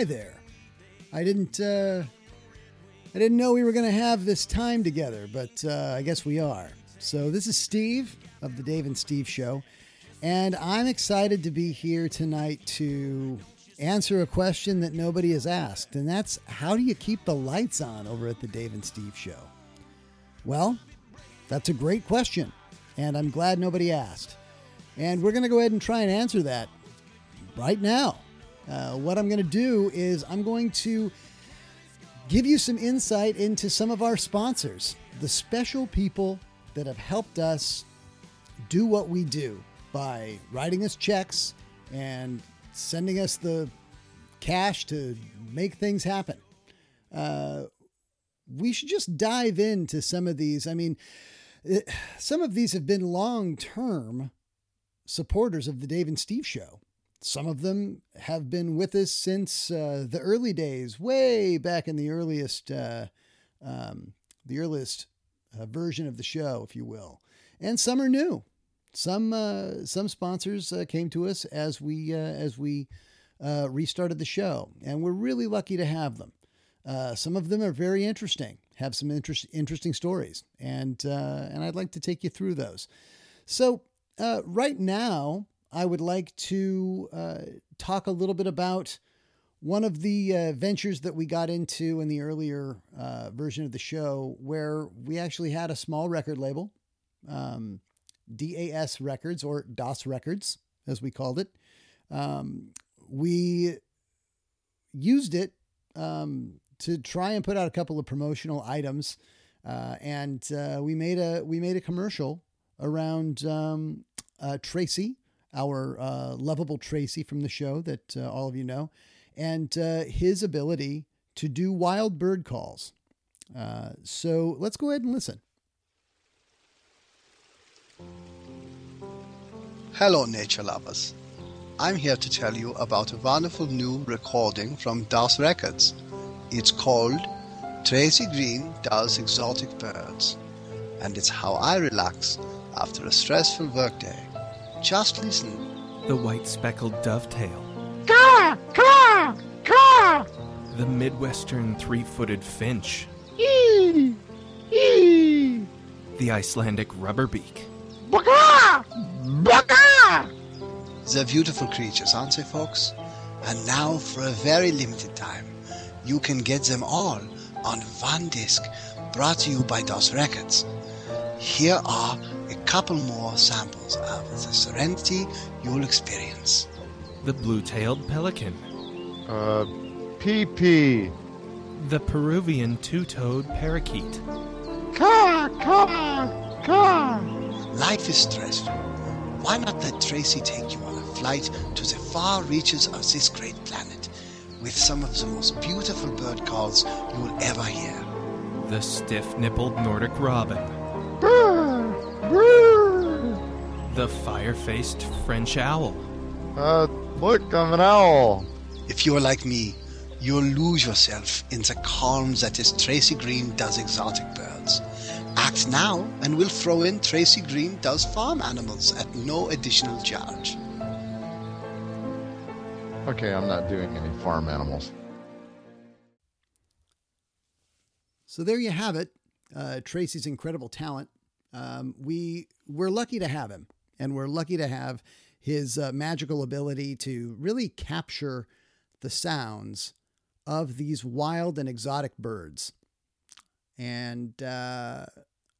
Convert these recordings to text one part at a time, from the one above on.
Hi there. I didn't uh I didn't know we were going to have this time together, but uh, I guess we are. So this is Steve of the Dave and Steve show, and I'm excited to be here tonight to answer a question that nobody has asked, and that's how do you keep the lights on over at the Dave and Steve show? Well, that's a great question, and I'm glad nobody asked. And we're going to go ahead and try and answer that right now. Uh, what I'm going to do is I'm going to give you some insight into some of our sponsors, the special people that have helped us do what we do by writing us checks and sending us the cash to make things happen. Uh, we should just dive into some of these. I mean, eh, some of these have been long term supporters of the Dave and Steve show. Some of them have been with us since uh, the early days, way back in the earliest, uh, um, the earliest uh, version of the show, if you will. And some are new. Some uh, some sponsors uh, came to us as we uh, as we restarted the show, and we're really lucky to have them. some of them are very interesting, have some interest, interesting stories, and and I'd like to take you through those. So right now, I would like to uh, talk a little bit about one of the uh, ventures that we got into in the earlier uh, version of the show, where we actually had a small record label, um, DAS Records or DOS Records, as we called it. Um, we used it um, to try and put out a couple of promotional items, uh, and uh, we made a we made a commercial around um, uh, Tracy our uh, lovable Tracy from the show that uh, all of you know, and uh, his ability to do wild bird calls. Uh, so let's go ahead and listen. Hello, nature lovers. I'm here to tell you about a wonderful new recording from DOS Records. It's called Tracy Green Does Exotic Birds, and it's how I relax after a stressful workday. Just listen. The white speckled dovetail. Caw, caw, caw. The Midwestern three footed finch. Ee, ee. The Icelandic rubberbeak. Baka, baka. They're beautiful creatures, aren't they, folks? And now, for a very limited time, you can get them all on one disc brought to you by DOS Records. Here are a couple more samples of the serenity you'll experience. The blue-tailed pelican. Uh, PP. The Peruvian two-toed parakeet. Caw, caw, caw. Life is stressful. Why not let Tracy take you on a flight to the far reaches of this great planet with some of the most beautiful bird calls you will ever hear? The stiff-nippled Nordic robin. The fire faced French owl. Uh, look, I'm an owl. If you're like me, you'll lose yourself in the calm that is Tracy Green Does Exotic Birds. Act now, and we'll throw in Tracy Green Does Farm Animals at no additional charge. Okay, I'm not doing any farm animals. So there you have it. Uh, Tracy's incredible talent. Um, we we're lucky to have him, and we're lucky to have his uh, magical ability to really capture the sounds of these wild and exotic birds. And uh,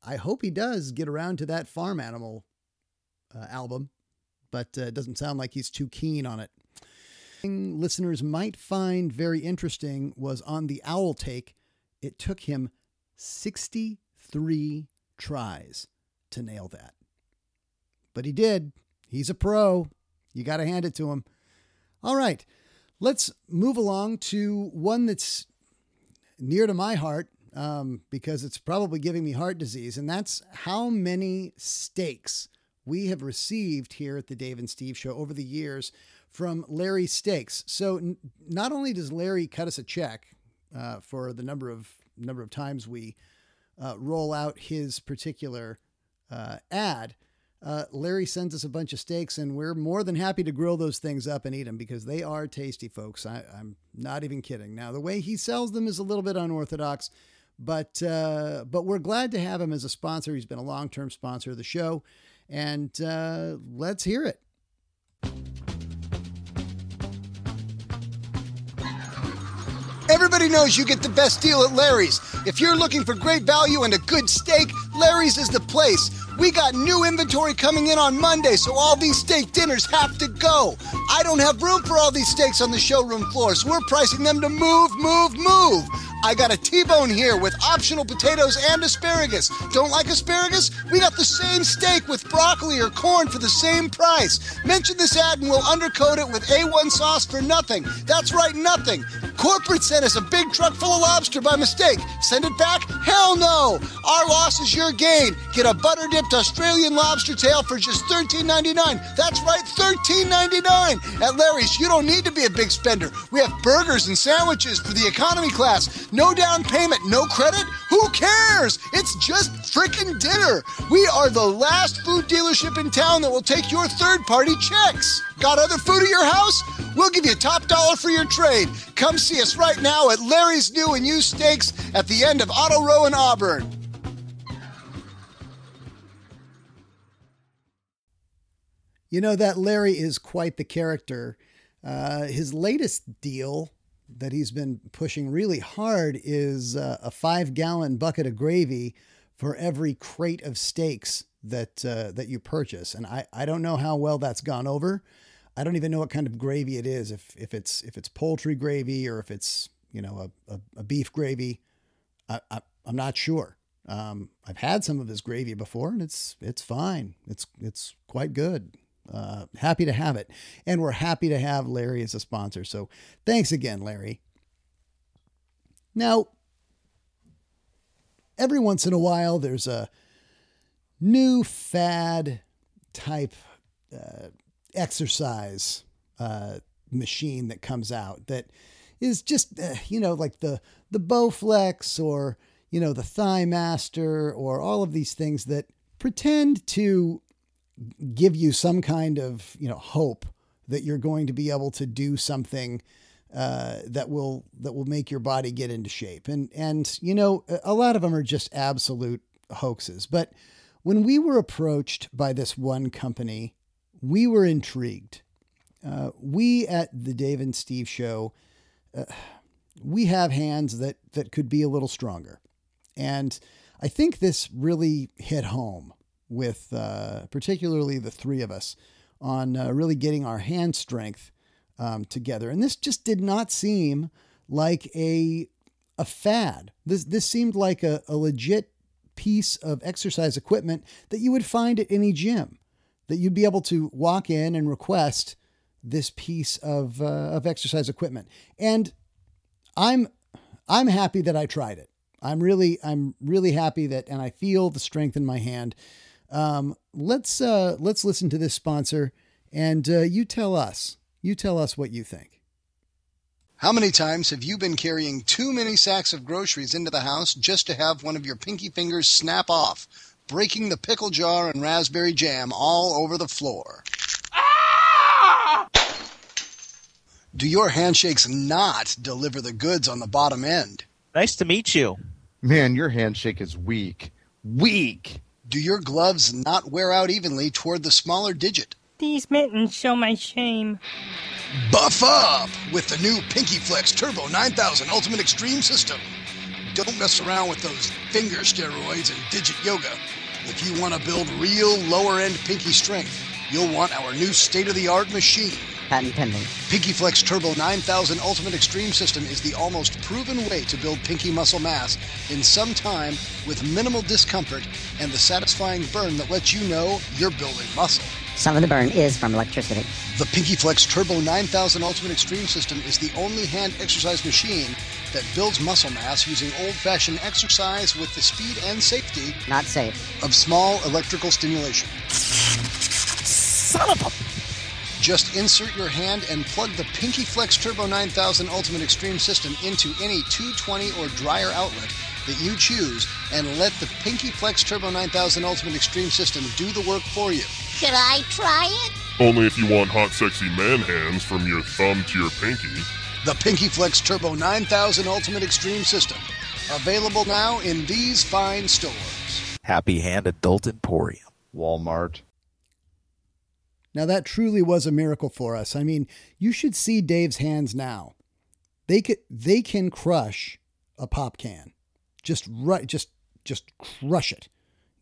I hope he does get around to that farm animal uh, album, but uh, it doesn't sound like he's too keen on it. Listeners might find very interesting was on the owl take. It took him 63 tries to nail that. But he did. He's a pro. You got to hand it to him. All right, let's move along to one that's near to my heart um, because it's probably giving me heart disease, and that's how many steaks we have received here at the Dave and Steve Show over the years from Larry Steaks. So n- not only does Larry cut us a check uh, for the number of number of times we uh, roll out his particular uh, ad, uh, Larry sends us a bunch of steaks, and we're more than happy to grill those things up and eat them because they are tasty, folks. I, I'm not even kidding. Now, the way he sells them is a little bit unorthodox, but uh, but we're glad to have him as a sponsor. He's been a long term sponsor of the show, and uh, let's hear it. Everybody knows you get the best deal at Larry's. If you're looking for great value and a good steak, Larry's is the place. We got new inventory coming in on Monday, so all these steak dinners have to go. I don't have room for all these steaks on the showroom floor, so we're pricing them to move, move, move. I got a T-bone here with optional potatoes and asparagus. Don't like asparagus? We got the same steak with broccoli or corn for the same price. Mention this ad and we'll undercoat it with A1 sauce for nothing. That's right, nothing. Corporate sent us a big truck full of lobster by mistake. Send it back? Hell no! Our loss is your gain. Get a butter dipped Australian lobster tail for just $13.99. That's right, $13.99. At Larry's, you don't need to be a big spender. We have burgers and sandwiches for the economy class. No down payment, no credit? Who cares? It's just freaking dinner. We are the last food dealership in town that will take your third party checks. Got other food at your house? We'll give you a top dollar for your trade. Come see us right now at Larry's New and Used Steaks at the end of Auto Row in Auburn. You know that Larry is quite the character. Uh, his latest deal that he's been pushing really hard is uh, a five gallon bucket of gravy for every crate of steaks that uh, that you purchase. And I, I don't know how well that's gone over. I don't even know what kind of gravy it is. If if it's if it's poultry gravy or if it's you know a, a, a beef gravy, I, I I'm not sure. Um, I've had some of his gravy before, and it's it's fine. It's it's quite good. Uh, happy to have it, and we're happy to have Larry as a sponsor. So thanks again, Larry. Now, every once in a while, there's a new fad type uh, exercise uh, machine that comes out that is just uh, you know like the the Bowflex or you know the Thigh Master or all of these things that pretend to give you some kind of you know hope that you're going to be able to do something uh, that will that will make your body get into shape. And and you know a lot of them are just absolute hoaxes. But when we were approached by this one company we were intrigued. Uh, we at the Dave and Steve show uh, we have hands that that could be a little stronger. And I think this really hit home with uh, particularly the three of us on uh, really getting our hand strength um, together. And this just did not seem like a a fad. This this seemed like a, a legit piece of exercise equipment that you would find at any gym. That you'd be able to walk in and request this piece of uh, of exercise equipment. And I'm I'm happy that I tried it. I'm really I'm really happy that and I feel the strength in my hand. Um, let's uh, let's listen to this sponsor, and uh, you tell us. You tell us what you think. How many times have you been carrying too many sacks of groceries into the house just to have one of your pinky fingers snap off, breaking the pickle jar and raspberry jam all over the floor? Do your handshakes not deliver the goods on the bottom end? Nice to meet you. Man, your handshake is weak. Weak. Do your gloves not wear out evenly toward the smaller digit? These mittens show my shame. Buff up with the new Pinky Flex Turbo 9000 Ultimate Extreme System. Don't mess around with those finger steroids and digit yoga. If you want to build real lower end pinky strength, you'll want our new state of the art machine. Patent pending. Pinky Flex Turbo 9000 Ultimate Extreme System is the almost proven way to build pinky muscle mass in some time with minimal discomfort and the satisfying burn that lets you know you're building muscle. Some of the burn is from electricity. The Pinky Flex Turbo 9000 Ultimate Extreme System is the only hand exercise machine that builds muscle mass using old fashioned exercise with the speed and safety Not safe. of small electrical stimulation. Son of a. Just insert your hand and plug the Pinky Flex Turbo 9000 Ultimate Extreme System into any 220 or dryer outlet that you choose and let the Pinky Flex Turbo 9000 Ultimate Extreme System do the work for you. Should I try it? Only if you want hot, sexy man hands from your thumb to your pinky. The Pinky Flex Turbo 9000 Ultimate Extreme System. Available now in these fine stores. Happy Hand Adult Emporium. Walmart. Now that truly was a miracle for us. I mean, you should see Dave's hands now. They could they can crush a pop can. Just right just just crush it.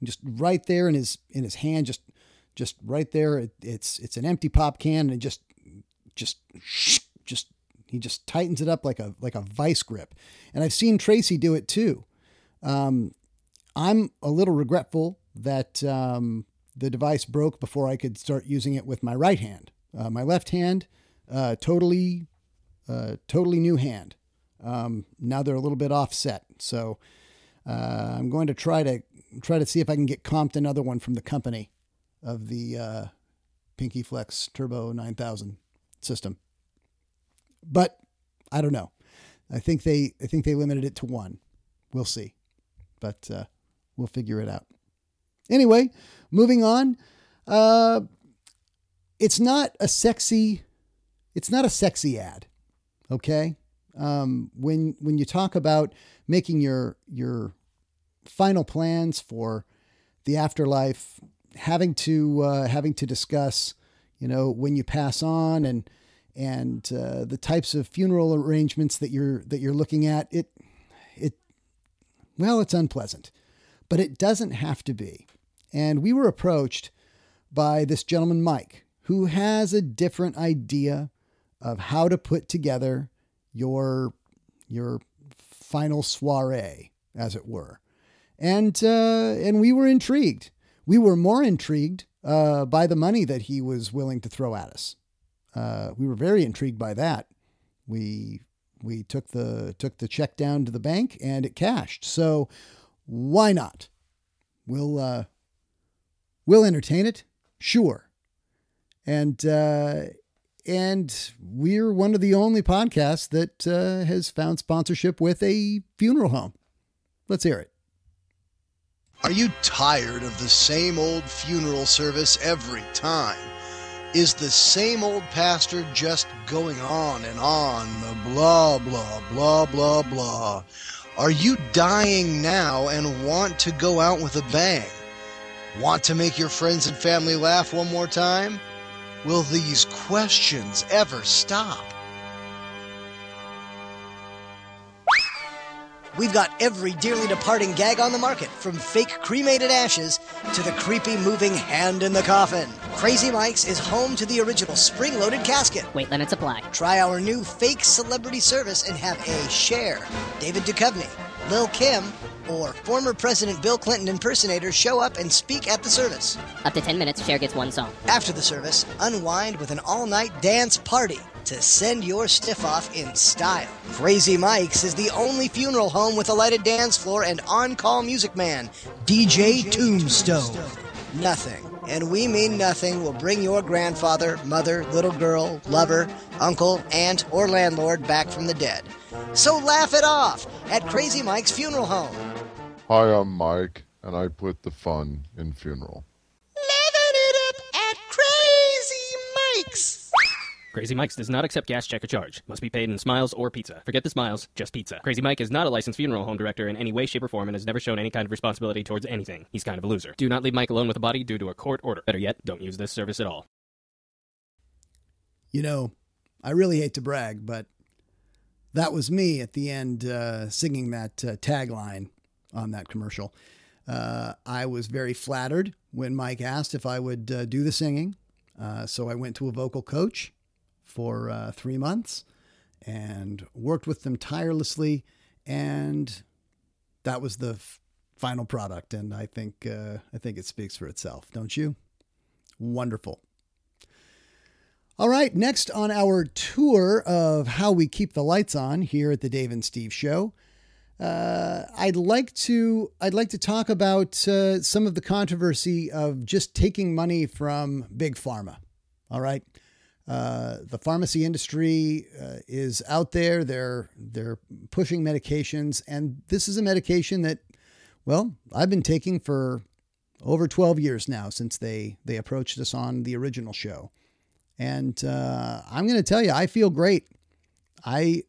Just right there in his in his hand just just right there it, it's it's an empty pop can and just just just he just tightens it up like a like a vice grip. And I've seen Tracy do it too. Um, I'm a little regretful that um, the device broke before I could start using it with my right hand. Uh, my left hand, uh, totally, uh, totally new hand. Um, now they're a little bit offset, so uh, I'm going to try to try to see if I can get comped another one from the company of the uh, Pinky Flex Turbo 9000 system. But I don't know. I think they I think they limited it to one. We'll see, but uh, we'll figure it out. Anyway, moving on. Uh, it's not a sexy. It's not a sexy ad. Okay. Um, when when you talk about making your your final plans for the afterlife, having to uh, having to discuss, you know, when you pass on and and uh, the types of funeral arrangements that you're that you're looking at, it it well, it's unpleasant, but it doesn't have to be. And we were approached by this gentleman, Mike, who has a different idea of how to put together your your final soiree, as it were. And uh, and we were intrigued. We were more intrigued uh, by the money that he was willing to throw at us. Uh, we were very intrigued by that. We we took the took the check down to the bank and it cashed. So why not? We'll uh, we'll entertain it, sure. And uh, and we're one of the only podcasts that uh, has found sponsorship with a funeral home. Let's hear it. Are you tired of the same old funeral service every time? Is the same old pastor just going on and on, the blah, blah, blah, blah, blah? Are you dying now and want to go out with a bang? Want to make your friends and family laugh one more time? Will these questions ever stop? We've got every dearly departing gag on the market, from fake cremated ashes to the creepy moving hand in the coffin. Crazy Mike's is home to the original spring loaded casket. Weight limit apply. Try our new fake celebrity service and have a share. David Duchovny, Lil Kim, or former President Bill Clinton impersonator show up and speak at the service. Up to 10 minutes, share gets one song. After the service, unwind with an all night dance party to send your stiff off in style. Crazy Mike's is the only funeral home with a lighted dance floor and on call music man, DJ Tombstone. Nothing, and we mean nothing, will bring your grandfather, mother, little girl, lover, uncle, aunt, or landlord back from the dead. So laugh it off at Crazy Mike's funeral home. Hi, I'm Mike, and I put the fun in funeral. Living it up at Crazy Mike's. Crazy Mike's does not accept gas check or charge. Must be paid in smiles or pizza. Forget the smiles, just pizza. Crazy Mike is not a licensed funeral home director in any way, shape, or form and has never shown any kind of responsibility towards anything. He's kind of a loser. Do not leave Mike alone with a body due to a court order. Better yet, don't use this service at all. You know, I really hate to brag, but that was me at the end uh, singing that uh, tagline on that commercial. Uh, I was very flattered when Mike asked if I would uh, do the singing. Uh, so I went to a vocal coach for uh, three months and worked with them tirelessly. And that was the f- final product. And I think, I think it speaks for itself, don't you? Wonderful. All right, next on our tour of how we keep the lights on here at the Dave and Steve Show, uh, I'd like to I'd like to talk about uh, some of the controversy of just taking money from big pharma. All right, Uh, the pharmacy industry uh, is out there. They're they're pushing medications, and this is a medication that, well, I've been taking for over 12 years now since they they approached us on the original show, and uh, I'm going to tell you, I feel great. I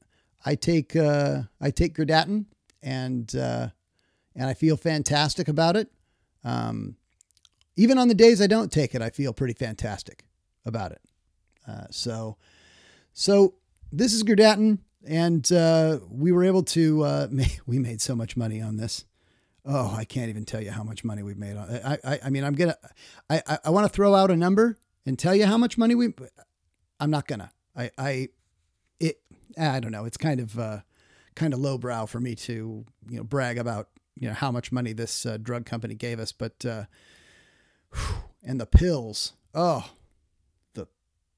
I take uh, I take Gerdatin, and uh, and I feel fantastic about it. Um, even on the days I don't take it, I feel pretty fantastic about it. Uh, so, so this is Gerdatin, and uh, we were able to. Uh, we made so much money on this. Oh, I can't even tell you how much money we've made on. I, I, I mean, I'm gonna. I, I, I want to throw out a number and tell you how much money we. I'm not gonna. I, I, it. I don't know. It's kind of, uh, kind of lowbrow for me to, you know, brag about, you know, how much money this uh, drug company gave us, but. Uh, and the pills. Oh, the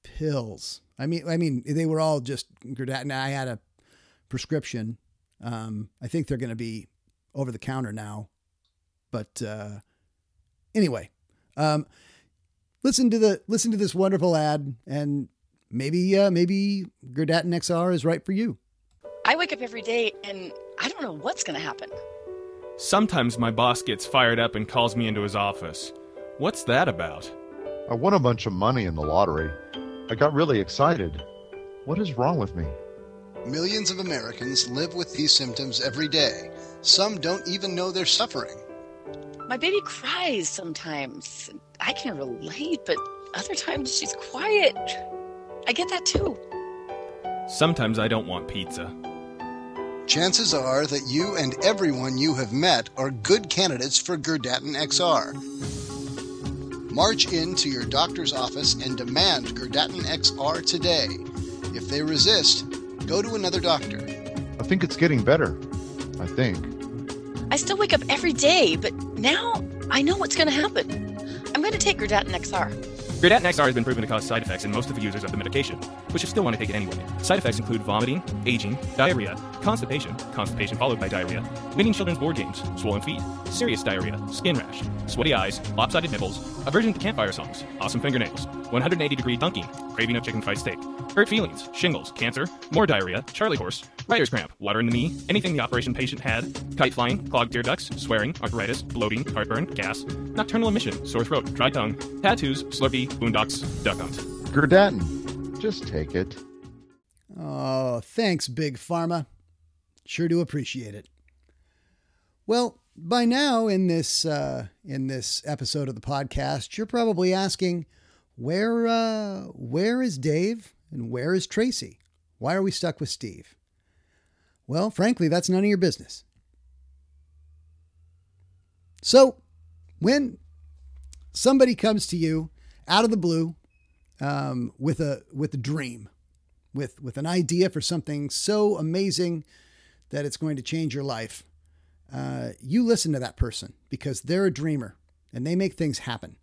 pills. I mean, I mean, they were all just. And I had a prescription. Um, I think they're going to be over the counter now, but uh, anyway, um, listen to the listen to this wonderful ad, and maybe uh, maybe Gerdatin XR is right for you. I wake up every day and I don't know what's going to happen. Sometimes my boss gets fired up and calls me into his office. What's that about? I won a bunch of money in the lottery. I got really excited. What is wrong with me? Millions of Americans live with these symptoms every day. Some don't even know they're suffering. My baby cries sometimes. I can relate, but other times she's quiet. I get that too. Sometimes I don't want pizza. Chances are that you and everyone you have met are good candidates for Gerdatin XR. March into your doctor's office and demand Gerdatin XR today. If they resist, go to another doctor. I think it's getting better. I think. I still wake up every day, but now I know what's going to happen. I'm going to take Gerdatin XR. Gerdatin XR has been proven to cause side effects in most of the users of the medication, but you still want to take it anyway. Side effects include vomiting, aging, diarrhea, constipation, constipation followed by diarrhea, winning children's board games, swollen feet, serious diarrhea, skin rash, sweaty eyes, lopsided nipples, aversion to campfire songs, awesome fingernails, 180 degree dunking, craving of chicken fried steak, hurt feelings, shingles, cancer, more diarrhea, Charlie horse, writer's cramp, water in the knee, anything the operation patient had, kite flying, clogged tear ducts, swearing, arthritis, bloating, heartburn, gas, nocturnal emission, sore throat, dry tongue, tattoos, slurpee, boondocks, duck hunt. Gerdatin. Just take it. Oh, thanks, Big Pharma. Sure do appreciate it. Well, by now in this uh, in this episode of the podcast, you're probably asking, where uh, where is Dave and where is Tracy? Why are we stuck with Steve? Well, frankly, that's none of your business. So, when somebody comes to you out of the blue um, with a with a dream, with with an idea for something so amazing that it's going to change your life, uh, you listen to that person because they're a dreamer and they make things happen,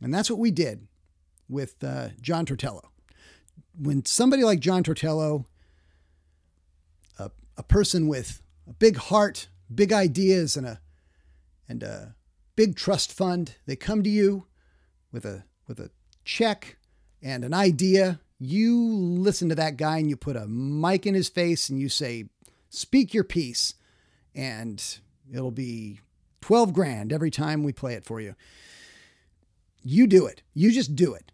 and that's what we did with uh, John Tortello. When somebody like John Tortello, a, a person with a big heart, big ideas, and a and a big trust fund, they come to you with a with a check and an idea. You listen to that guy and you put a mic in his face and you say, "Speak your piece," and it'll be twelve grand every time we play it for you. You do it. You just do it.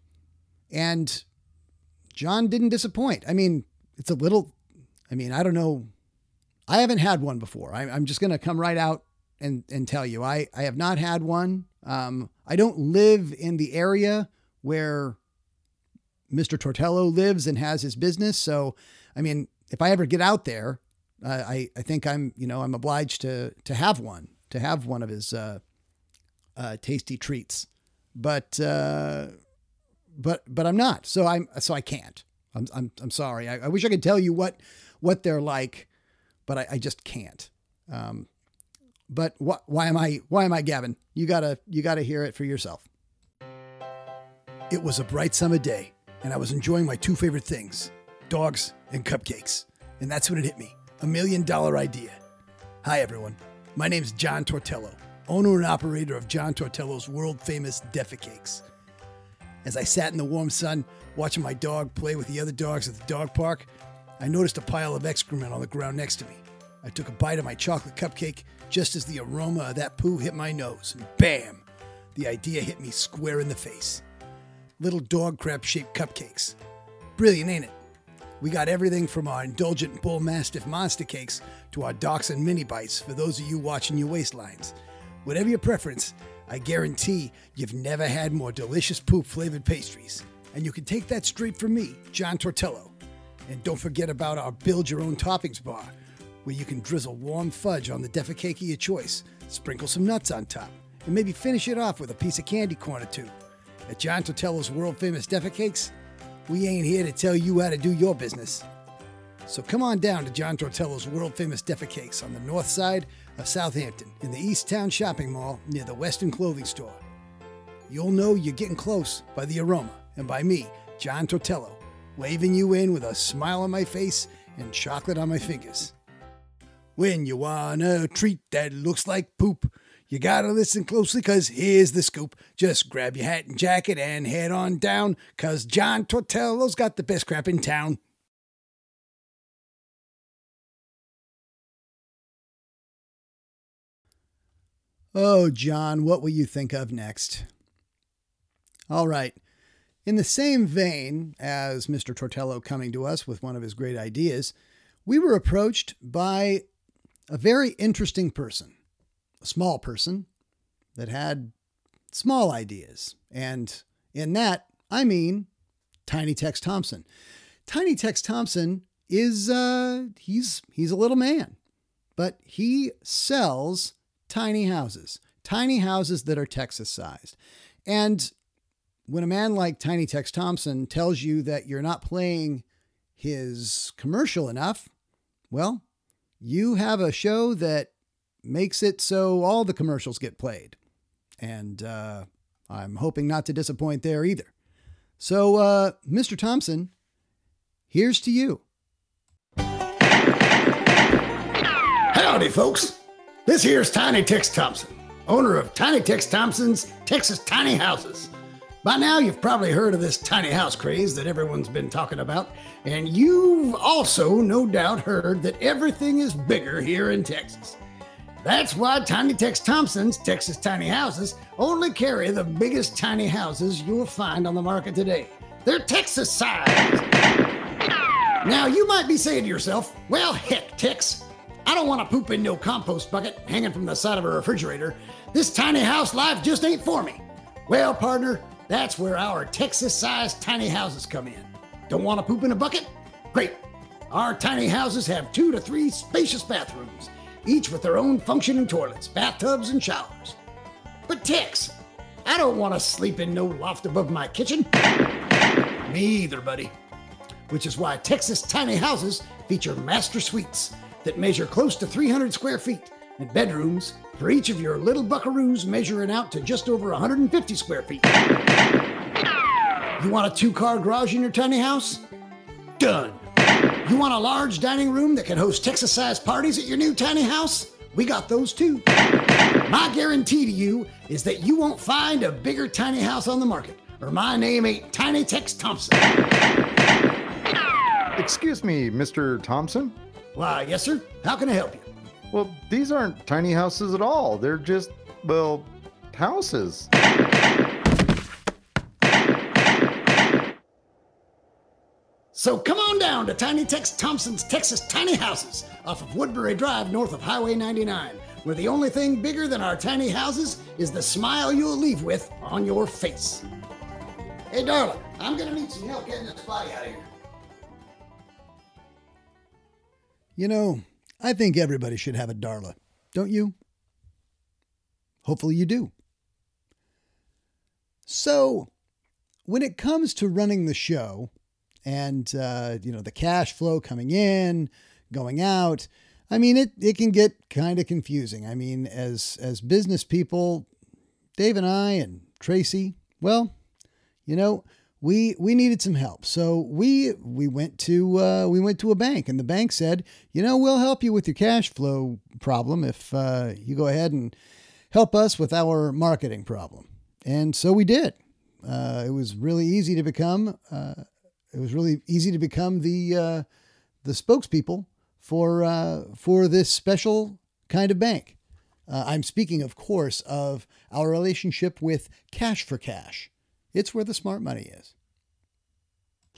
And John didn't disappoint. I mean, it's a little, I mean, I don't know. I haven't had one before. I, am just going to come right out and, and tell you, I, I have not had one. Um, I don't live in the area where Mr. Tortello lives and has his business. So, I mean, if I ever get out there, uh, I, I think I'm, you know, I'm obliged to, to have one, to have one of his uh, uh, tasty treats. But, uh, but but I'm not. So I'm so I can't. I'm I'm I'm sorry. I, I wish I could tell you what what they're like, but I, I just can't. Um, but what? Why am I? Why am I, Gavin? You gotta you gotta hear it for yourself. It was a bright summer day, and I was enjoying my two favorite things: dogs and cupcakes. And that's when it hit me: a million dollar idea. Hi everyone, my name's John Tortello, owner and operator of John Tortello's world famous Defecakes. As I sat in the warm sun watching my dog play with the other dogs at the dog park, I noticed a pile of excrement on the ground next to me. I took a bite of my chocolate cupcake just as the aroma of that poo hit my nose, and bam! The idea hit me square in the face. Little dog crap shaped cupcakes. Brilliant, ain't it? We got everything from our indulgent bull mastiff monster cakes to our dachshund mini bites for those of you watching your waistlines. Whatever your preference, I guarantee you've never had more delicious poop flavored pastries. And you can take that straight from me, John Tortello. And don't forget about our build your own toppings bar, where you can drizzle warm fudge on the defecake of your choice, sprinkle some nuts on top, and maybe finish it off with a piece of candy corn or two. At John Tortello's world famous Defecakes, we ain't here to tell you how to do your business. So come on down to John Tortello's world famous Defecakes on the north side of Southampton in the East Town Shopping Mall near the Western Clothing Store. You'll know you're getting close by the aroma and by me, John Tortello, waving you in with a smile on my face and chocolate on my fingers. When you want a treat that looks like poop, you gotta listen closely, cause here's the scoop. Just grab your hat and jacket and head on down, cause John Tortello's got the best crap in town. Oh, John, what will you think of next? All right. In the same vein as Mr. Tortello coming to us with one of his great ideas, we were approached by a very interesting person, a small person that had small ideas. And in that, I mean Tiny Tex Thompson. Tiny Tex Thompson is uh he's he's a little man, but he sells tiny houses, tiny houses that are Texas sized. And when a man like Tiny Tex Thompson tells you that you're not playing his commercial enough, well, you have a show that makes it so all the commercials get played. And uh, I'm hoping not to disappoint there either. So, uh, Mr. Thompson, here's to you. Howdy, folks. This here's Tiny Tex Thompson, owner of Tiny Tex Thompson's Texas Tiny Houses. By now, you've probably heard of this tiny house craze that everyone's been talking about, and you've also no doubt heard that everything is bigger here in Texas. That's why Tiny Tex Thompson's Texas Tiny Houses only carry the biggest tiny houses you'll find on the market today. They're Texas sized. Now, you might be saying to yourself, well, heck, Tex, I don't want to poop in no compost bucket hanging from the side of a refrigerator. This tiny house life just ain't for me. Well, partner, that's where our Texas sized tiny houses come in. Don't want to poop in a bucket? Great. Our tiny houses have two to three spacious bathrooms, each with their own functioning toilets, bathtubs, and showers. But Tex, I don't want to sleep in no loft above my kitchen. Me either, buddy. Which is why Texas tiny houses feature master suites that measure close to 300 square feet and bedrooms for each of your little buckaroos measuring out to just over 150 square feet. You want a two car garage in your tiny house? Done. You want a large dining room that can host Texas sized parties at your new tiny house? We got those too. My guarantee to you is that you won't find a bigger tiny house on the market, or my name ain't Tiny Tex Thompson. Excuse me, Mr. Thompson? Why, yes, sir. How can I help you? Well, these aren't tiny houses at all. They're just, well, houses. So come on down to Tiny Tex Thompson's Texas Tiny Houses off of Woodbury Drive north of Highway 99, where the only thing bigger than our tiny houses is the smile you'll leave with on your face. Hey, darling, I'm gonna need some help getting this body out of here. You know, I think everybody should have a Darla, don't you? Hopefully you do. So, when it comes to running the show and uh, you know the cash flow coming in, going out, I mean it it can get kind of confusing. I mean, as as business people, Dave and I and Tracy, well, you know, we we needed some help. So we we went to uh, we went to a bank, and the bank said, you know, we'll help you with your cash flow problem if uh, you go ahead and help us with our marketing problem. And so we did. uh, it was really easy to become. Uh, it was really easy to become the uh, the spokespeople for uh, for this special kind of bank. I'm speaking, of course, of our relationship with Cash for Cash. It's where the smart money is.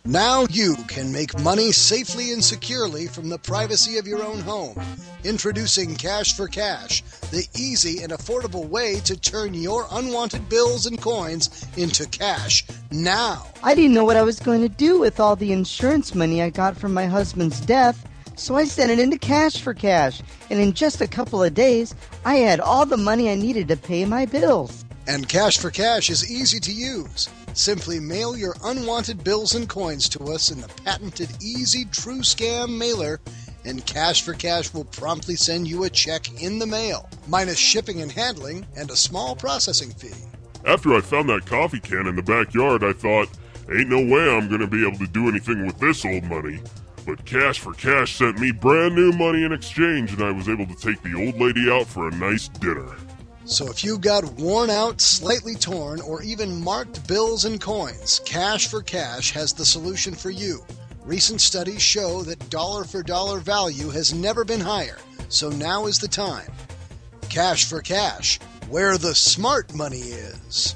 Now you can make money safely and securely from the privacy of your own home. Introducing Cash for Cash, the easy and affordable way to turn your unwanted bills and coins into cash now. I didn't know what I was going to do with all the insurance money I got from my husband's death, so I sent it into Cash for Cash, and in just a couple of days, I had all the money I needed to pay my bills. And Cash for Cash is easy to use. Simply mail your unwanted bills and coins to us in the patented Easy True Scam mailer, and Cash for Cash will promptly send you a check in the mail, minus shipping and handling and a small processing fee. After I found that coffee can in the backyard, I thought, ain't no way I'm gonna be able to do anything with this old money. But Cash for Cash sent me brand new money in exchange, and I was able to take the old lady out for a nice dinner. So if you've got worn out, slightly torn, or even marked bills and coins, Cash for Cash has the solution for you. Recent studies show that dollar for dollar value has never been higher, so now is the time. Cash for Cash, where the smart money is.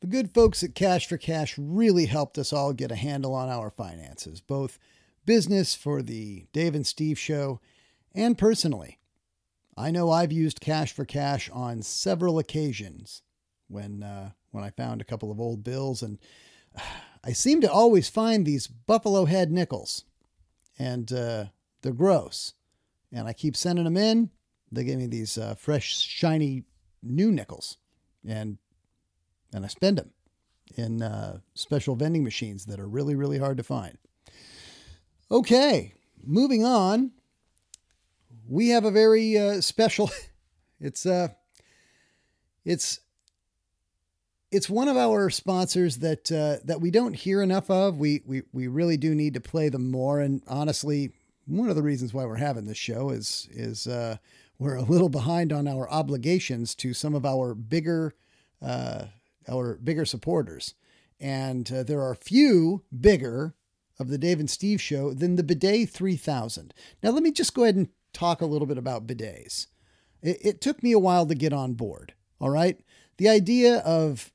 The good folks at Cash for Cash really helped us all get a handle on our finances, both business for the Dave and Steve show and personally. I know I've used Cash for Cash on several occasions when uh, when I found a couple of old bills, and I seem to always find these buffalo head nickels, and uh, they're gross. And I keep sending them in. They give me these uh, fresh, shiny new nickels, and and I spend them in uh, special vending machines that are really, really hard to find. Okay, moving on. We have a very uh, special. It's uh, it's it's one of our sponsors that uh, that we don't hear enough of. We we we really do need to play them more. And honestly, one of the reasons why we're having this show is is uh, we're a little behind on our obligations to some of our bigger uh, our bigger supporters, and uh, there are few bigger of the Dave and Steve show than the Bidet 3000. Now, let me just go ahead and talk a little bit about bidets. It, it took me a while to get on board. All right, the idea of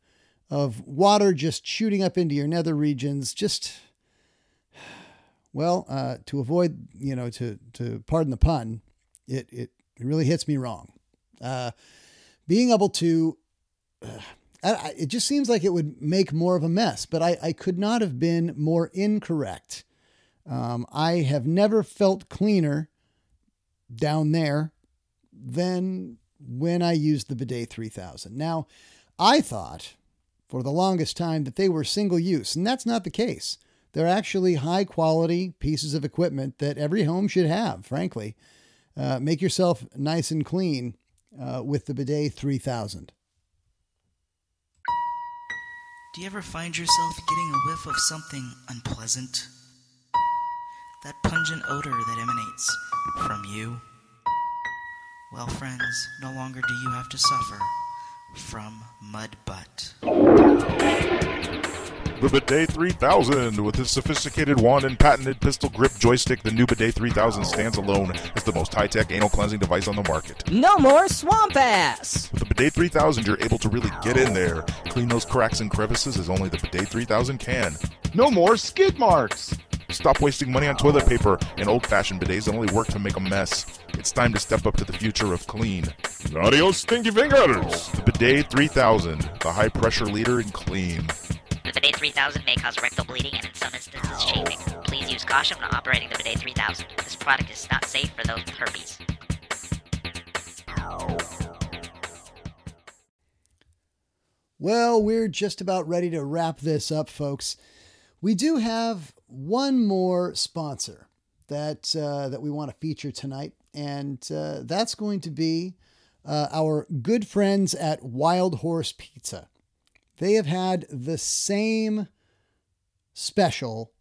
of water just shooting up into your nether regions just well uh, to avoid you know to to pardon the pun it it, really hits me wrong uh, being able to uh, It just seems like it would make more of a mess but i, I could not have been more incorrect um, i have never felt cleaner down there than when i used the bidet 3000 now i thought for the longest time that they were single use, and that's not the case. They're actually high quality pieces of equipment that every home should have, frankly. Uh, make yourself nice and clean uh, with the Bidet 3000. Do you ever find yourself getting a whiff of something unpleasant? That pungent odor that emanates from you? Well, friends, no longer do you have to suffer from Mud Butt. The Bidet 3000. With its sophisticated wand and patented pistol grip joystick, the new Bidet 3000 stands alone as the most high tech anal cleansing device on the market. No more swamp ass! With the Bidet 3000, you're able to really get in there, clean those cracks and crevices as only the Bidet 3000 can. No more skid marks! Stop wasting money on toilet paper and old fashioned bidets that only work to make a mess. It's time to step up to the future of clean. Adios, stinky fingers! The Bidet 3000, the high pressure leader in clean. The Bidet 3000 may cause rectal bleeding and in some instances chafing. Please use caution when operating the Bidet 3000. This product is not safe for those with herpes. Well, we're just about ready to wrap this up, folks. We do have one more sponsor that uh, that we want to feature tonight, and uh, that's going to be uh, our good friends at Wild Horse Pizza. They have had the same special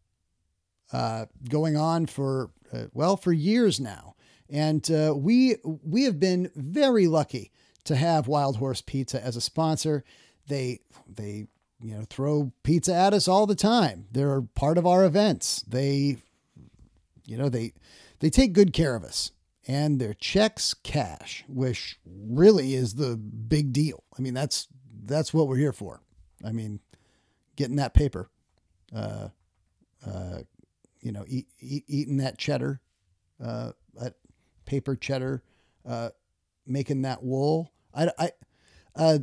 uh, going on for uh, well for years now, And uh, we we have been very lucky to have Wild Horse Pizza as a sponsor. They they you know throw pizza at us all the time. They're part of our events. They you know they they take good care of us and their checks cash, which really is the big deal. I mean that's that's what we're here for. I mean getting that paper, uh, uh, you know, eat, eat, eating that cheddar, uh, that paper cheddar, uh, making that wool. I, I, uh,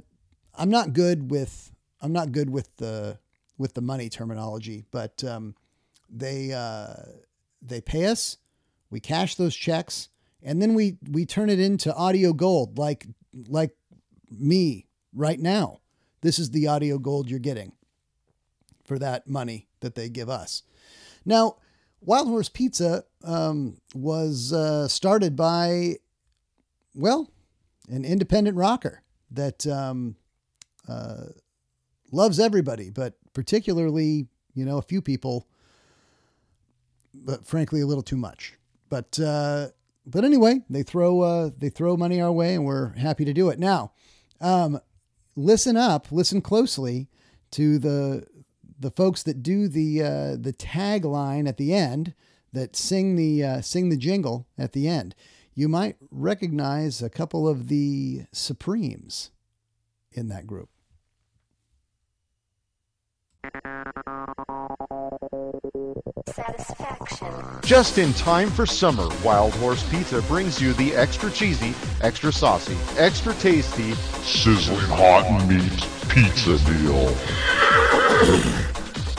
I'm not good with, I'm not good with the, with the money terminology, but, um, they, uh, they pay us, we cash those checks, and then we, we turn it into audio gold, like, like me right now. This is the audio gold you're getting for that money that they give us. Now, Wild Horse Pizza um, was uh, started by, well, an independent rocker that um, uh, loves everybody, but particularly, you know, a few people, but frankly, a little too much. But uh, but anyway, they throw uh, they throw money our way, and we're happy to do it. Now, um, listen up, listen closely to the the folks that do the uh, the tagline at the end, that sing the uh, sing the jingle at the end, you might recognize a couple of the Supremes in that group. Satisfaction. Just in time for summer, Wild Horse Pizza brings you the extra cheesy, extra saucy, extra tasty, sizzling hot meat pizza deal.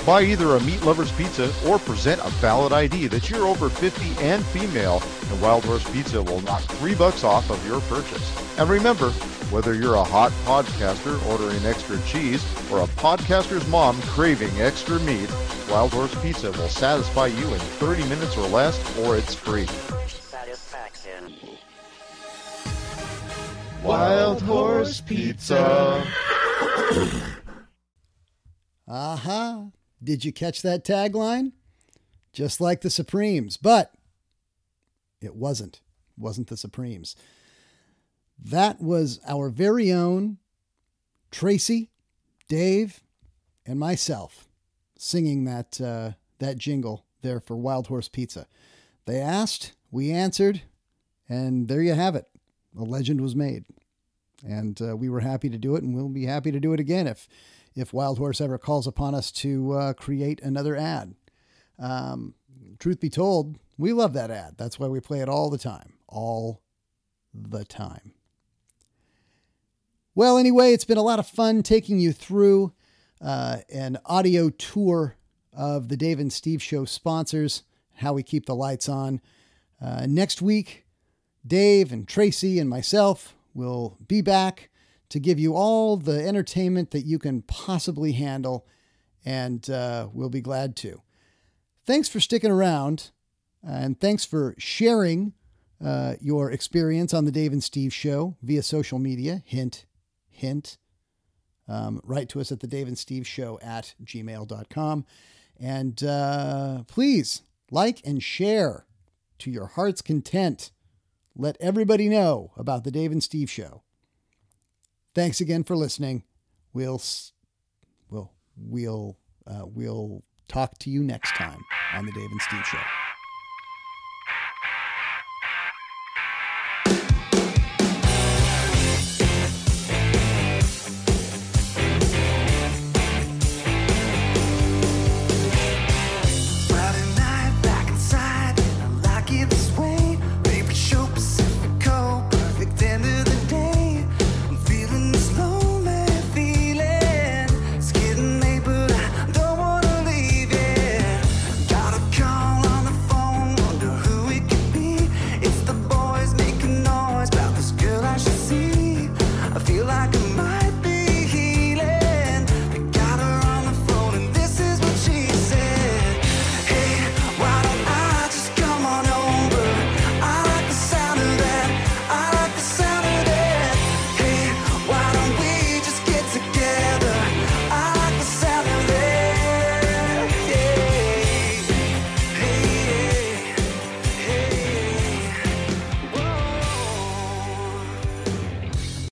Buy either a Meat Lover's Pizza or present a valid ID that you're over 50 and female, and Wild Horse Pizza will knock three bucks off of your purchase. And remember, whether you're a hot podcaster ordering extra cheese or a podcaster's mom craving extra meat, Wild Horse Pizza will satisfy you in 30 minutes or less, or it's free. Satisfaction. Wild Horse Pizza. Aha. Uh-huh. Did you catch that tagline? Just like the Supremes, but it wasn't. It wasn't the Supremes. That was our very own Tracy, Dave, and myself singing that uh, that jingle there for Wild Horse Pizza. They asked, we answered, and there you have it. A legend was made, and uh, we were happy to do it, and we'll be happy to do it again if if Wild Horse ever calls upon us to uh, create another ad. Um, truth be told, we love that ad. That's why we play it all the time. All the time. Well, anyway, it's been a lot of fun taking you through uh, an audio tour of the Dave and Steve Show sponsors, how we keep the lights on. Uh, next week, Dave and Tracy and myself will be back to give you all the entertainment that you can possibly handle, and uh, we'll be glad to. Thanks for sticking around, and thanks for sharing uh, your experience on the Dave and Steve Show via social media. Hint, hint. Um, write to us at the Dave and Steve Show at gmail.com. And uh, please like and share to your heart's content. Let everybody know about the Dave and Steve Show. Thanks again for listening. We'll we'll we'll uh, we'll talk to you next time on the Dave and Steve Show.